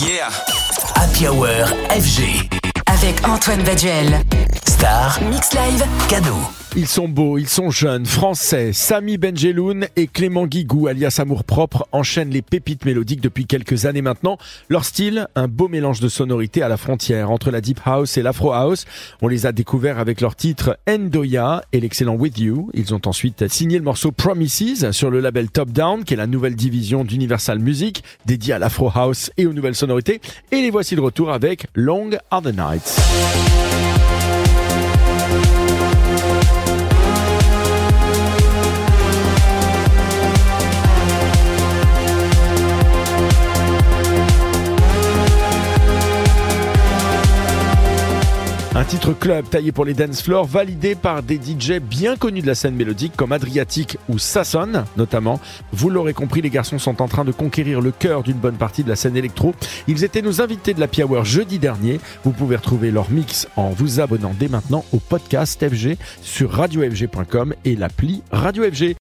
Yeah. Happy Hour FG. Avec Antoine Baduel. Star. Mix Live. Cadeau. Ils sont beaux, ils sont jeunes, français. Samy Benjeloun et Clément Guigou, alias Amour Propre, enchaînent les pépites mélodiques depuis quelques années maintenant. Leur style, un beau mélange de sonorités à la frontière entre la deep house et l'afro house. On les a découverts avec leur titre Endoya et l'excellent With You. Ils ont ensuite signé le morceau Promises sur le label Top Down, qui est la nouvelle division d'Universal Music, dédiée à l'afro house et aux nouvelles sonorités. Et les voici de retour avec Long Are the Nights. Un titre club taillé pour les dance floors, validé par des DJ bien connus de la scène mélodique comme Adriatic ou Sasson notamment. Vous l'aurez compris, les garçons sont en train de conquérir le cœur d'une bonne partie de la scène électro. Ils étaient nos invités de la Hour jeudi dernier. Vous pouvez retrouver leur mix en vous abonnant dès maintenant au podcast FG sur radiofg.com et l'appli Radio FG.